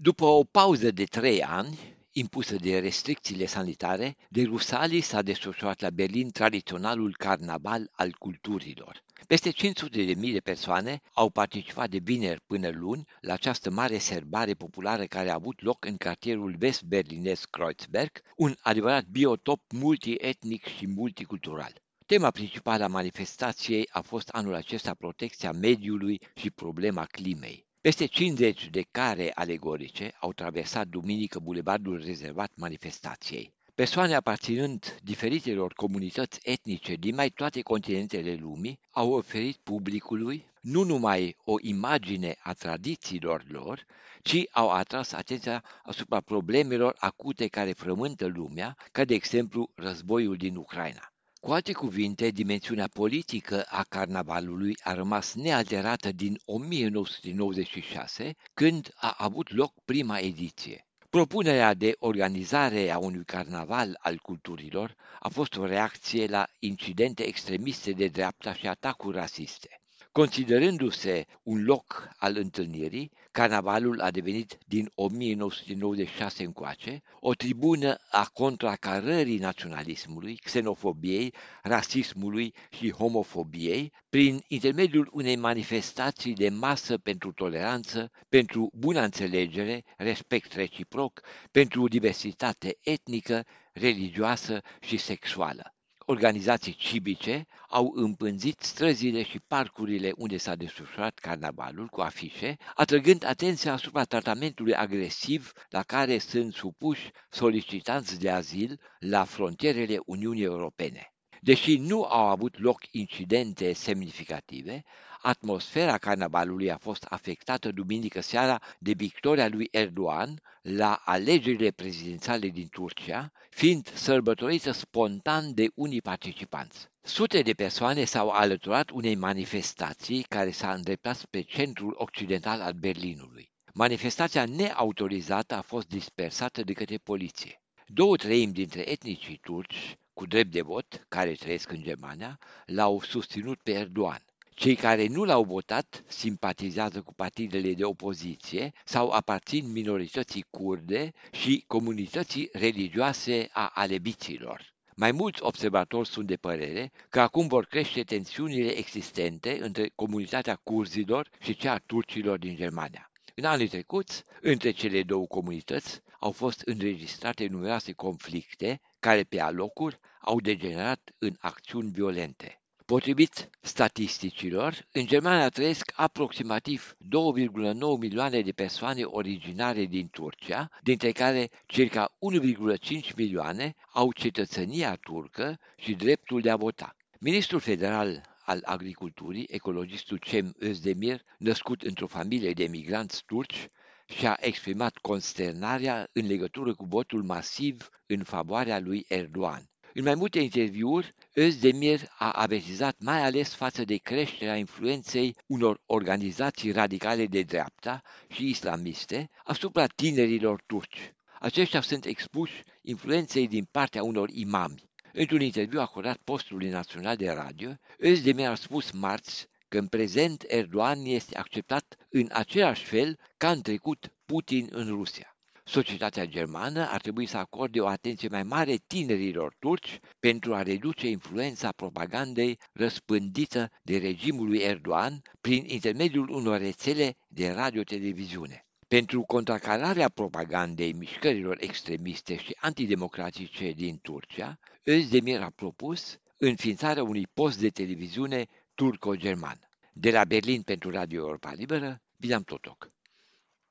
După o pauză de trei ani, impusă de restricțiile sanitare, de Rusalii s-a desfășurat la Berlin tradiționalul carnaval al culturilor. Peste 500 de mii de persoane au participat de vineri până luni la această mare serbare populară care a avut loc în cartierul vest-berlinez Kreuzberg, un adevărat biotop multietnic și multicultural. Tema principală a manifestației a fost anul acesta protecția mediului și problema climei. Peste 50 de care alegorice au traversat duminică bulevardul rezervat manifestației. Persoane aparținând diferitelor comunități etnice din mai toate continentele lumii au oferit publicului nu numai o imagine a tradițiilor lor, ci au atras atenția asupra problemelor acute care frământă lumea, ca de exemplu războiul din Ucraina. Cu alte cuvinte, dimensiunea politică a carnavalului a rămas nealterată din 1996, când a avut loc prima ediție. Propunerea de organizare a unui carnaval al culturilor a fost o reacție la incidente extremiste de dreapta și atacuri rasiste. Considerându-se un loc al întâlnirii, carnavalul a devenit din 1996 încoace o tribună a contracarării naționalismului, xenofobiei, rasismului și homofobiei prin intermediul unei manifestații de masă pentru toleranță, pentru bună înțelegere, respect reciproc, pentru diversitate etnică, religioasă și sexuală organizații civice au împânzit străzile și parcurile unde s-a desfășurat carnavalul cu afișe, atrăgând atenția asupra tratamentului agresiv la care sunt supuși solicitanți de azil la frontierele Uniunii Europene. Deși nu au avut loc incidente semnificative, atmosfera carnavalului a fost afectată duminică seara de victoria lui Erdogan la alegerile prezidențiale din Turcia, fiind sărbătorită spontan de unii participanți. Sute de persoane s-au alăturat unei manifestații care s-a îndreptat pe centrul occidental al Berlinului. Manifestația neautorizată a fost dispersată de către poliție. Două treimi dintre etnicii turci cu drept de vot, care trăiesc în Germania, l-au susținut pe Erdogan. Cei care nu l-au votat simpatizează cu partidele de opoziție sau aparțin minorității kurde și comunității religioase a alebiților. Mai mulți observatori sunt de părere că acum vor crește tensiunile existente între comunitatea curzilor și cea a turcilor din Germania. În anii trecuți, între cele două comunități au fost înregistrate numeroase conflicte care pe alocuri au degenerat în acțiuni violente. Potrivit statisticilor, în Germania trăiesc aproximativ 2,9 milioane de persoane originare din Turcia, dintre care circa 1,5 milioane au cetățenia turcă și dreptul de a vota. Ministrul federal al agriculturii, ecologistul Cem Özdemir, născut într-o familie de migranți turci, și-a exprimat consternarea în legătură cu votul masiv în favoarea lui Erdogan. În mai multe interviuri, Özdemir a avertizat mai ales față de creșterea influenței unor organizații radicale de dreapta și islamiste asupra tinerilor turci. Aceștia sunt expuși influenței din partea unor imami. Într-un interviu acordat postului național de radio, Özdemir a spus marți că în prezent Erdogan este acceptat în același fel ca în trecut Putin în Rusia. Societatea germană ar trebui să acorde o atenție mai mare tinerilor turci pentru a reduce influența propagandei răspândită de regimul lui Erdogan prin intermediul unor rețele de radio-televiziune. Pentru contracararea propagandei mișcărilor extremiste și antidemocratice din Turcia, Özdemir a propus înființarea unui post de televiziune turco-german. De la Berlin pentru Radio Europa Liberă, Vidam Totoc.